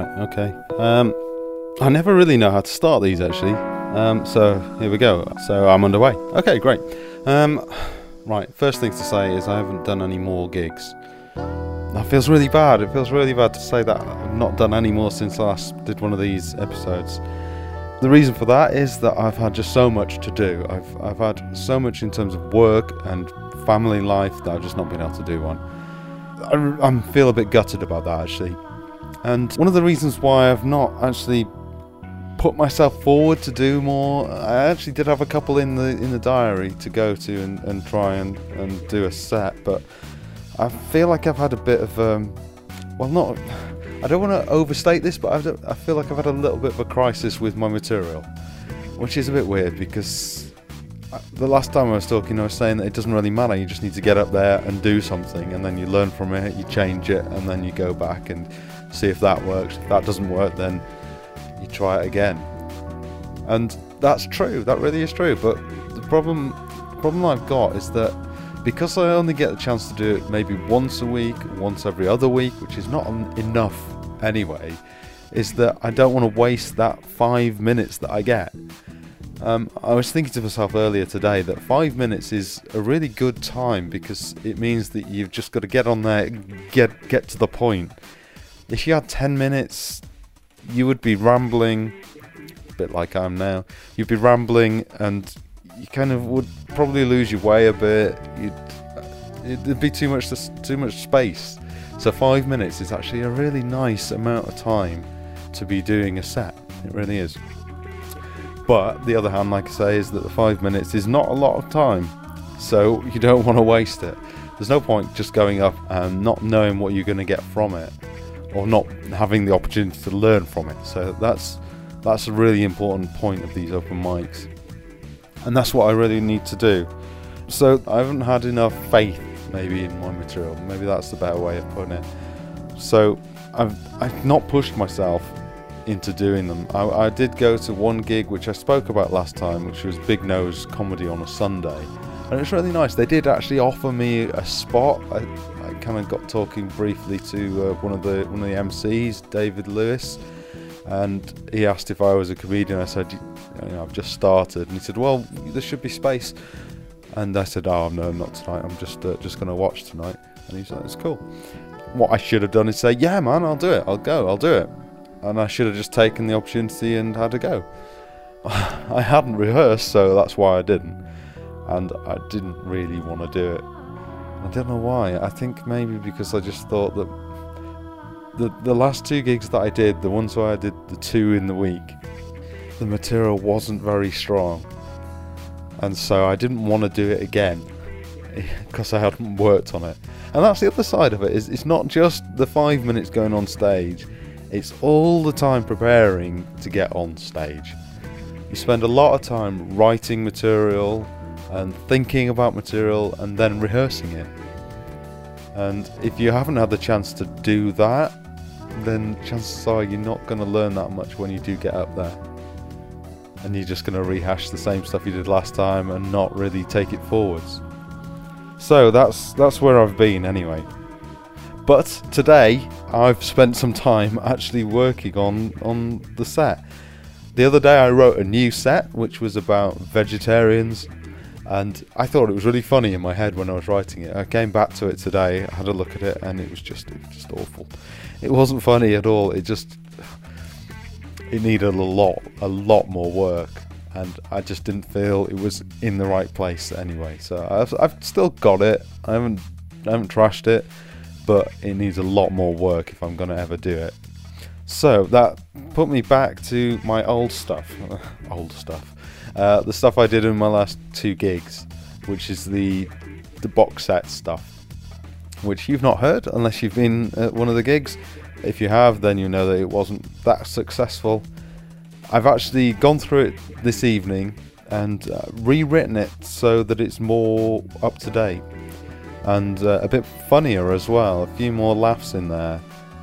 Right, okay. Um, I never really know how to start these actually. Um, so here we go. So I'm underway. Okay, great. Um, right, first thing to say is I haven't done any more gigs. That feels really bad. It feels really bad to say that I've not done any more since I last did one of these episodes. The reason for that is that I've had just so much to do. I've I've had so much in terms of work and family life that I've just not been able to do one. I, I feel a bit gutted about that actually. And one of the reasons why I've not actually put myself forward to do more, I actually did have a couple in the in the diary to go to and, and try and, and do a set, but I feel like I've had a bit of um, well not I don't want to overstate this, but I've, I feel like I've had a little bit of a crisis with my material, which is a bit weird because the last time I was talking, I was saying that it doesn't really matter. You just need to get up there and do something, and then you learn from it, you change it, and then you go back and see if that works. If that doesn't work, then you try it again. And that's true. That really is true. But the problem, problem I've got is that because I only get the chance to do it maybe once a week, once every other week, which is not enough anyway, is that I don't want to waste that five minutes that I get. Um, I was thinking to myself earlier today that five minutes is a really good time because it means that you've just got to get on there, get get to the point. If you had ten minutes, you would be rambling, a bit like I'm now. You'd be rambling and you kind of would probably lose your way a bit. You'd, it'd be too much too much space. So five minutes is actually a really nice amount of time to be doing a set. It really is. But the other hand, like I say, is that the five minutes is not a lot of time, so you don't want to waste it. There's no point just going up and not knowing what you're going to get from it, or not having the opportunity to learn from it. So that's that's a really important point of these open mics and that's what I really need to do. So I haven't had enough faith, maybe, in my material. Maybe that's the better way of putting it. So I've I've not pushed myself into doing them. I, I did go to one gig which I spoke about last time, which was Big Nose Comedy on a Sunday, and it was really nice. They did actually offer me a spot. I, Kind of got talking briefly to uh, one of the one of the MCs, David Lewis and he asked if I was a comedian. I said, you know, I've just started, and he said, well, there should be space. And I said, oh no, not tonight. I'm just uh, just going to watch tonight. And he said, it's cool. What I should have done is say, yeah, man, I'll do it. I'll go. I'll do it. And I should have just taken the opportunity and had a go. I hadn't rehearsed, so that's why I didn't. And I didn't really want to do it. I don't know why. I think maybe because I just thought that the the last two gigs that I did, the ones where I did the two in the week, the material wasn't very strong, and so I didn't want to do it again because I hadn't worked on it. And that's the other side of it. Is it's not just the five minutes going on stage; it's all the time preparing to get on stage. You spend a lot of time writing material and thinking about material and then rehearsing it. And if you haven't had the chance to do that, then chances are you're not going to learn that much when you do get up there. And you're just going to rehash the same stuff you did last time and not really take it forwards. So that's that's where I've been anyway. But today I've spent some time actually working on on the set. The other day I wrote a new set which was about vegetarians and I thought it was really funny in my head when I was writing it. I came back to it today, had a look at it, and it was just it was just awful. It wasn't funny at all. It just it needed a lot a lot more work, and I just didn't feel it was in the right place anyway. So I've I've still got it. I haven't I haven't trashed it, but it needs a lot more work if I'm gonna ever do it. So that put me back to my old stuff, old stuff uh, the stuff I did in my last two gigs, which is the the box set stuff, which you've not heard unless you've been at one of the gigs. If you have, then you know that it wasn't that successful. I've actually gone through it this evening and uh, rewritten it so that it's more up to date and uh, a bit funnier as well. A few more laughs in there.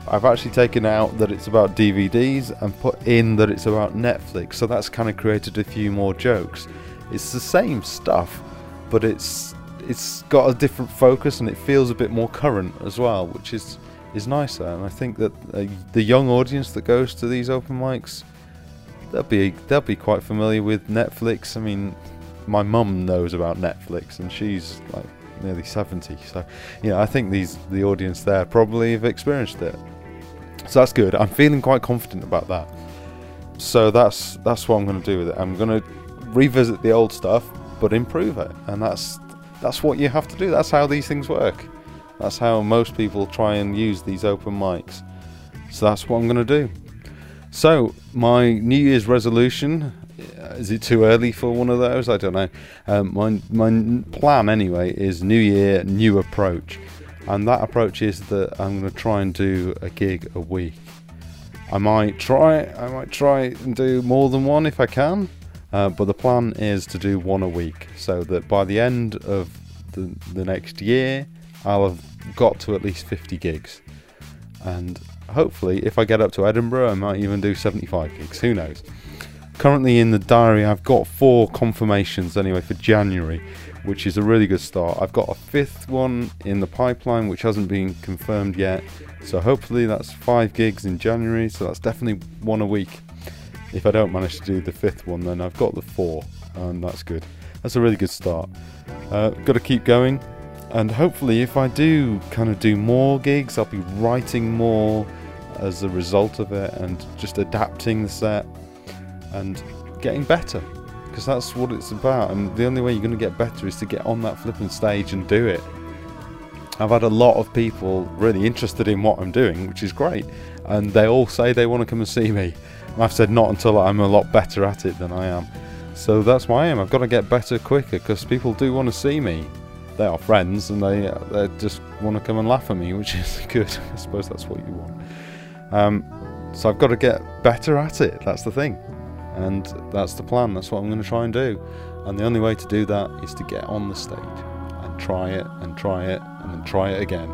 I've actually taken out that it's about DVDs and put in that it's about Netflix, so that's kind of created a few more jokes. It's the same stuff, but it's it's got a different focus and it feels a bit more current as well, which is is nicer. And I think that uh, the young audience that goes to these open mics, they'll be they'll be quite familiar with Netflix. I mean, my mum knows about Netflix, and she's like nearly 70. So, yeah, I think these the audience there probably have experienced it. So that's good. I'm feeling quite confident about that. So that's that's what I'm going to do with it. I'm going to revisit the old stuff, but improve it, and that's that's what you have to do. That's how these things work. That's how most people try and use these open mics. So that's what I'm going to do. So my New Year's resolution is it too early for one of those? I don't know. Um, my my plan anyway is New Year, new approach, and that approach is that I'm going to try and do a gig a week. I might try. I might try and do more than one if I can. Uh, but the plan is to do one a week, so that by the end of the, the next year, I'll have got to at least 50 gigs. And hopefully, if I get up to Edinburgh, I might even do 75 gigs. Who knows? Currently in the diary, I've got four confirmations anyway for January, which is a really good start. I've got a fifth one in the pipeline, which hasn't been confirmed yet. So hopefully that's five gigs in January. So that's definitely one a week. If I don't manage to do the fifth one, then I've got the four, and that's good. That's a really good start. Uh, got to keep going, and hopefully, if I do kind of do more gigs, I'll be writing more as a result of it, and just adapting the set and getting better because that's what it's about. And the only way you're going to get better is to get on that flipping stage and do it. I've had a lot of people really interested in what I'm doing, which is great, and they all say they want to come and see me. And I've said not until I'm a lot better at it than I am. So that's why i am I've got to get better quicker because people do want to see me. They are friends and they they just want to come and laugh at me, which is good. I suppose that's what you want. Um, so I've got to get better at it. That's the thing and that's the plan. That's what I'm going to try and do. And the only way to do that is to get on the stage and try it and try it and then try it again.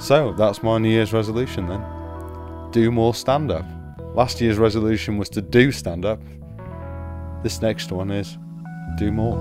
So that's my New Year's resolution then. Do more stand up. Last year's resolution was to do stand up. This next one is do more.